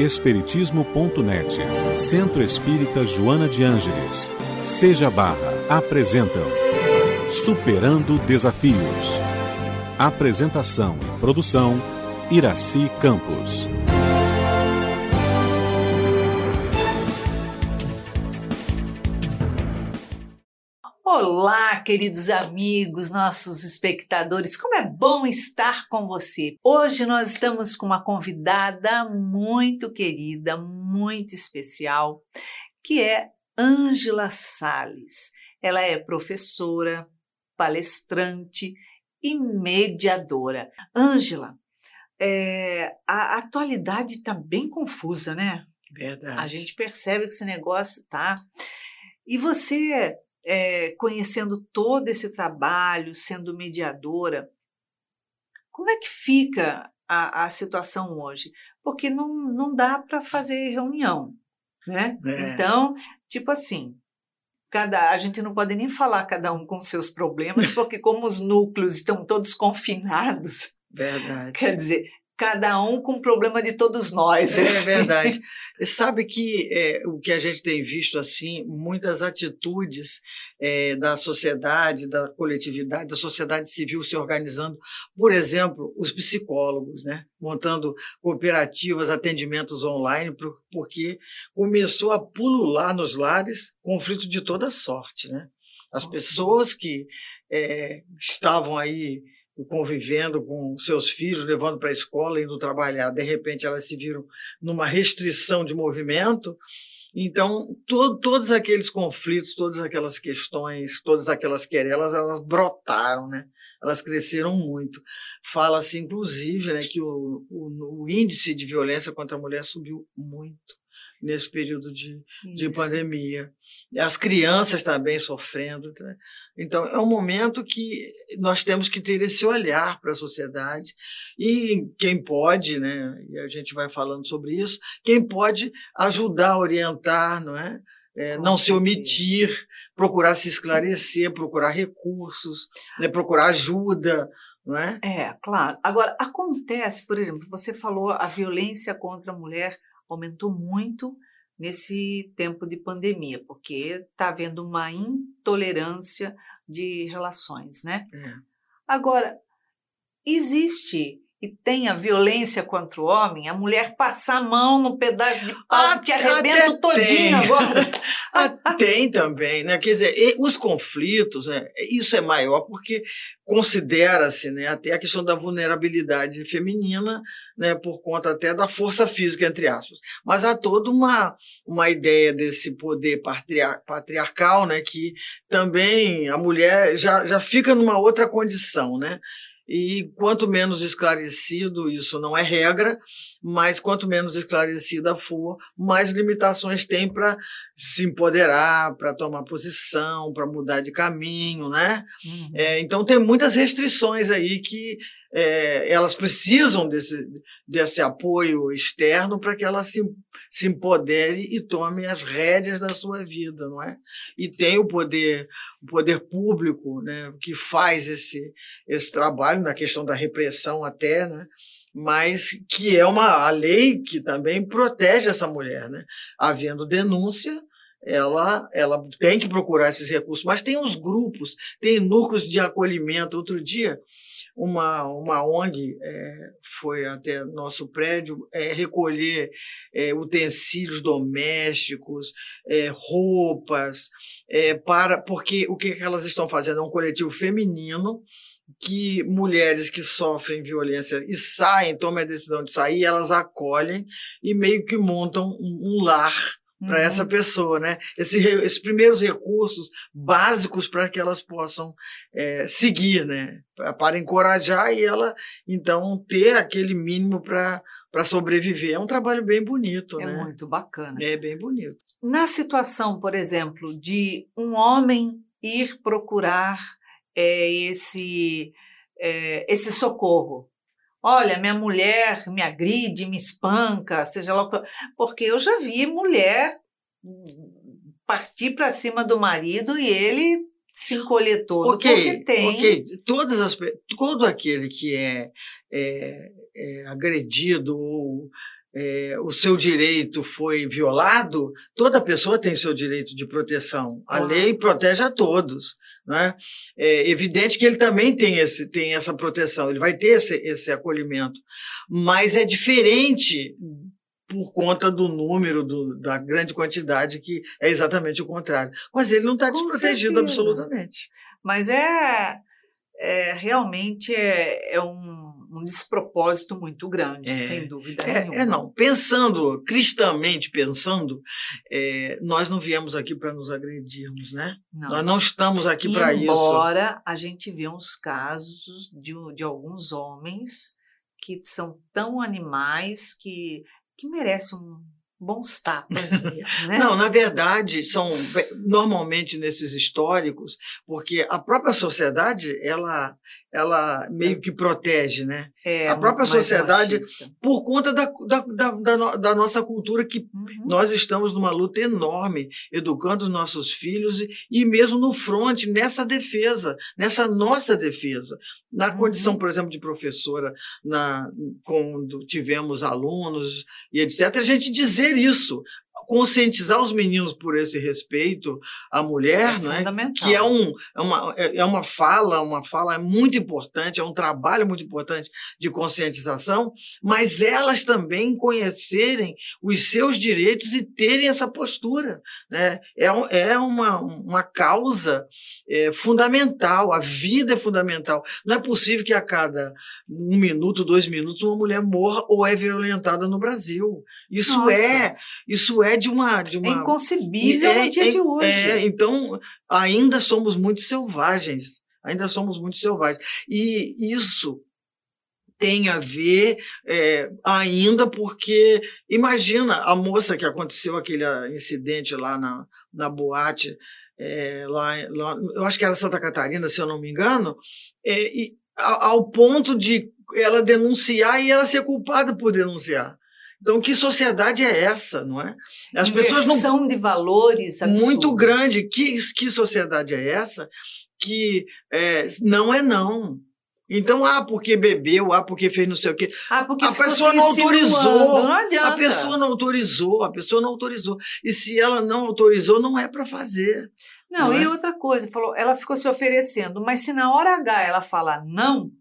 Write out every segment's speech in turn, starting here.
Espiritismo.net, Centro Espírita Joana de Ângeles, Seja Barra, apresentam Superando Desafios. Apresentação e produção, Iraci Campos. Olá, queridos amigos, nossos espectadores, como é bom estar com você. Hoje nós estamos com uma convidada muito querida, muito especial, que é Ângela Sales. Ela é professora, palestrante e mediadora. Ângela, é, a atualidade está bem confusa, né? Verdade. A gente percebe que esse negócio tá. E você é, conhecendo todo esse trabalho, sendo mediadora, como é que fica a, a situação hoje? Porque não, não dá para fazer reunião, né? É. Então, tipo assim, cada a gente não pode nem falar cada um com seus problemas, porque como os núcleos estão todos confinados, Verdade. quer dizer, cada um com o problema de todos nós. É assim. verdade. Sabe que é, o que a gente tem visto assim, muitas atitudes é, da sociedade, da coletividade, da sociedade civil se organizando. Por exemplo, os psicólogos, né? montando cooperativas, atendimentos online, por- porque começou a pulular nos lares conflito de toda sorte. Né? As pessoas que é, estavam aí convivendo com seus filhos, levando para a escola, indo trabalhar, de repente elas se viram numa restrição de movimento. Então, to- todos aqueles conflitos, todas aquelas questões, todas aquelas querelas, elas brotaram, né? Elas cresceram muito. Fala-se, inclusive, né, que o, o, o índice de violência contra a mulher subiu muito nesse período de, de pandemia. As crianças também sofrendo. né? Então, é um momento que nós temos que ter esse olhar para a sociedade e quem pode, né, e a gente vai falando sobre isso, quem pode ajudar, orientar, não é? É, não se omitir, procurar se esclarecer, procurar recursos, né, procurar ajuda, não é? É, claro. Agora, acontece, por exemplo, você falou a violência contra a mulher aumentou muito nesse tempo de pandemia, porque está havendo uma intolerância de relações, né? É. Agora, existe e tem a violência contra o homem, a mulher passa a mão no pedaço de pau, Ah, te arrebenta todinho agora. Ah, tem também, né? Quer dizer, os conflitos, né? Isso é maior porque considera-se, né, até a questão da vulnerabilidade feminina, né, por conta até da força física entre aspas. Mas há toda uma uma ideia desse poder patriar- patriarcal, né, que também a mulher já já fica numa outra condição, né? E quanto menos esclarecido, isso não é regra, mas quanto menos esclarecida for, mais limitações tem para se empoderar, para tomar posição, para mudar de caminho, né? Uhum. É, então tem muitas restrições aí que é, elas precisam desse, desse apoio externo para que ela se, se empodere e tome as rédeas da sua vida, não é? E tem o poder, o poder público, né, que faz esse, esse trabalho na questão da repressão até, né? Mas que é uma a lei que também protege essa mulher, né? Havendo denúncia, ela, ela tem que procurar esses recursos, mas tem os grupos, tem núcleos de acolhimento. Outro dia, uma, uma ONG é, foi até nosso prédio é, recolher é, utensílios domésticos, é, roupas, é, para porque o que que elas estão fazendo é um coletivo feminino que mulheres que sofrem violência e saem, tomam a decisão de sair, elas acolhem e meio que montam um, um lar para Uhum. essa pessoa, né? Esse esses primeiros recursos básicos para que elas possam é, seguir, né? Para encorajar e ela então ter aquele mínimo para sobreviver. É um trabalho bem bonito, É né? muito bacana. É bem bonito. Na situação, por exemplo, de um homem ir procurar é, esse, é, esse socorro. Olha, minha mulher me agride, me espanca, seja lá o que. Porque eu já vi mulher partir para cima do marido e ele se encolher todo, Ok, porque tem. ok. Todas as, todo aquele que é, é, é agredido ou é, o seu direito foi violado, toda pessoa tem seu direito de proteção. A lei protege a todos. Né? É evidente que ele também tem, esse, tem essa proteção, ele vai ter esse, esse acolhimento. Mas é diferente por conta do número, do, da grande quantidade, que é exatamente o contrário. Mas ele não está desprotegido absolutamente. Mas é, é realmente é, é um um despropósito muito grande, é, sem dúvida é, nenhuma. É, não. Pensando, cristãmente pensando, é, nós não viemos aqui para nos agredirmos, né? Não. Nós não estamos aqui para isso. Embora a gente vê uns casos de, de alguns homens que são tão animais que, que merecem um bons tapas mesmo, né? Não, na verdade, são normalmente nesses históricos, porque a própria sociedade, ela, ela meio que protege, né? É, a própria sociedade, machista. por conta da, da, da, da, nossa cultura, que uhum. nós estamos numa luta enorme, educando os nossos filhos e, e mesmo no fronte, nessa defesa, nessa nossa defesa. Na uhum. condição, por exemplo, de professora, na, quando tivemos alunos e etc., a gente dizer isso conscientizar os meninos por esse respeito à mulher, é né? que é, um, é, uma, é, é uma fala, uma fala muito importante, é um trabalho muito importante de conscientização, mas elas também conhecerem os seus direitos e terem essa postura. Né? É, é uma, uma causa é, fundamental, a vida é fundamental. Não é possível que a cada um minuto, dois minutos, uma mulher morra ou é violentada no Brasil. Isso é, isso é de uma. De uma é inconcebível é, no dia é, de hoje. É, então, ainda somos muito selvagens. Ainda somos muito selvagens. E isso tem a ver é, ainda porque imagina a moça que aconteceu aquele incidente lá na, na boate é, lá, lá, eu acho que era Santa Catarina se eu não me engano é, e, ao ponto de ela denunciar e ela ser culpada por denunciar então, que sociedade é essa, não é? As Inversão pessoas não de valores absurdo. muito grande. Que, que sociedade é essa que é, não é não? Então, ah, porque bebeu, ah, porque fez não sei o quê. Ah, porque a pessoa não autorizou. Não adianta. A pessoa não autorizou, a pessoa não autorizou. E se ela não autorizou, não é para fazer. Não, não e é? outra coisa, falou, ela ficou se oferecendo, mas se na hora H ela falar não,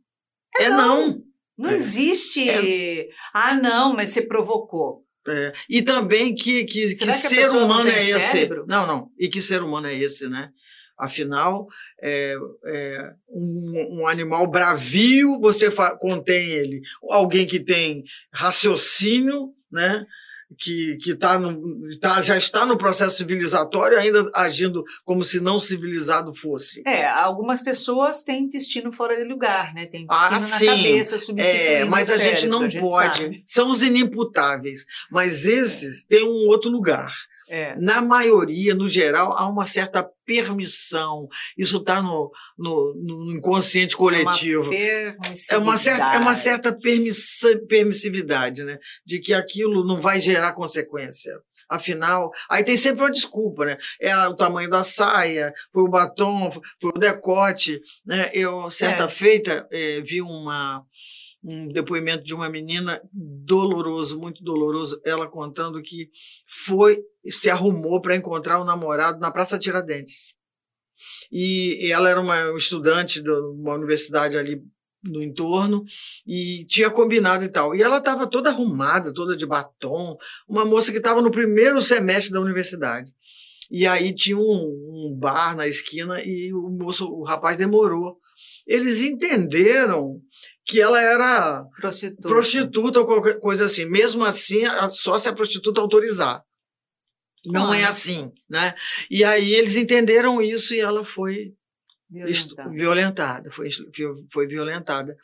é, é não. não. Não é. existe. É. Ah, não, mas você provocou. É. E também que, que, que, que ser humano é esse. Cérebro? Não, não. E que ser humano é esse, né? Afinal, é, é um, um, animal bravio, você contém ele. Alguém que tem raciocínio, né? Que, que tá no, tá, já está no processo civilizatório, ainda agindo como se não civilizado fosse. É, algumas pessoas têm intestino fora de lugar, né? Tem intestino ah, na sim. cabeça, substituindo é, Mas a cérebro, gente não gente pode. Sabe. São os inimputáveis. Mas esses têm um outro lugar. É. Na maioria, no geral, há uma certa permissão. Isso está no, no, no, inconsciente coletivo. É uma, é uma certa, é uma certa permissividade, né? De que aquilo não vai gerar consequência. Afinal, aí tem sempre uma desculpa, né? É o tamanho da saia, foi o batom, foi o decote, né? Eu, certa é. feita, é, vi uma, um depoimento de uma menina doloroso, muito doloroso, ela contando que foi se arrumou para encontrar o namorado na Praça Tiradentes. E ela era uma estudante de uma universidade ali no entorno e tinha combinado e tal. E ela estava toda arrumada, toda de batom, uma moça que estava no primeiro semestre da universidade. E aí tinha um, um bar na esquina e o moço, o rapaz demorou. Eles entenderam que ela era prostituta. prostituta ou qualquer coisa assim. Mesmo assim, só se a prostituta autorizar. Não é assim, né? E aí eles entenderam isso e ela foi violentada, violentada foi, foi violentada.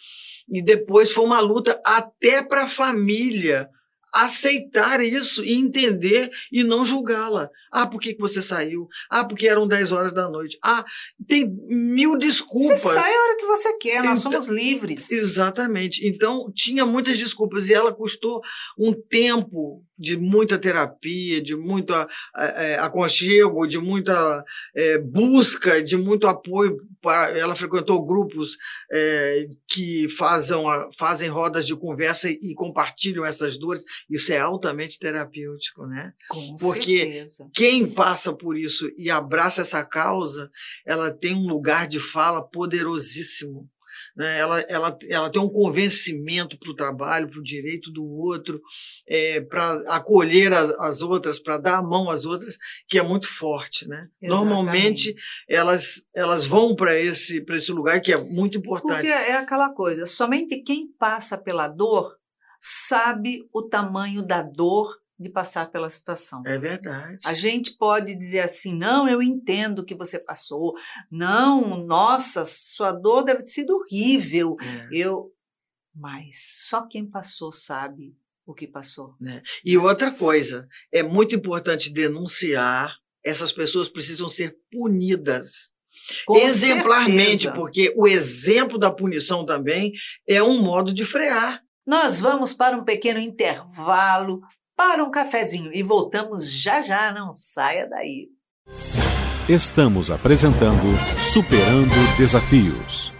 E depois foi uma luta até para a família aceitar isso e entender e não julgá-la. Ah, por que você saiu? Ah, porque eram 10 horas da noite. Ah, tem mil desculpas. Você sai a hora que você quer, nós então, somos livres. Exatamente. Então, tinha muitas desculpas e ela custou um tempo de muita terapia, de muito é, aconchego, de muita é, busca, de muito apoio. Para, ela frequentou grupos é, que fazem, fazem rodas de conversa e compartilham essas dores Isso é altamente terapêutico, né? Com Porque certeza. quem passa por isso e abraça essa causa, ela tem um lugar de fala poderosíssimo. Né? Ela, ela, ela tem um convencimento para o trabalho, para o direito do outro, é, para acolher as, as outras, para dar a mão às outras, que é muito forte. Né? Normalmente elas, elas vão para esse, esse lugar que é muito importante. Porque é aquela coisa, somente quem passa pela dor sabe o tamanho da dor de passar pela situação. É verdade. A gente pode dizer assim: não, eu entendo o que você passou. Não, nossa, sua dor deve ter sido horrível. É. Eu. Mas só quem passou sabe o que passou. Né? E outra coisa, é muito importante denunciar. Essas pessoas precisam ser punidas. Com exemplarmente, certeza. porque o exemplo da punição também é um modo de frear. Nós vamos para um pequeno intervalo, para um cafezinho e voltamos já já, não saia daí. Estamos apresentando Superando Desafios.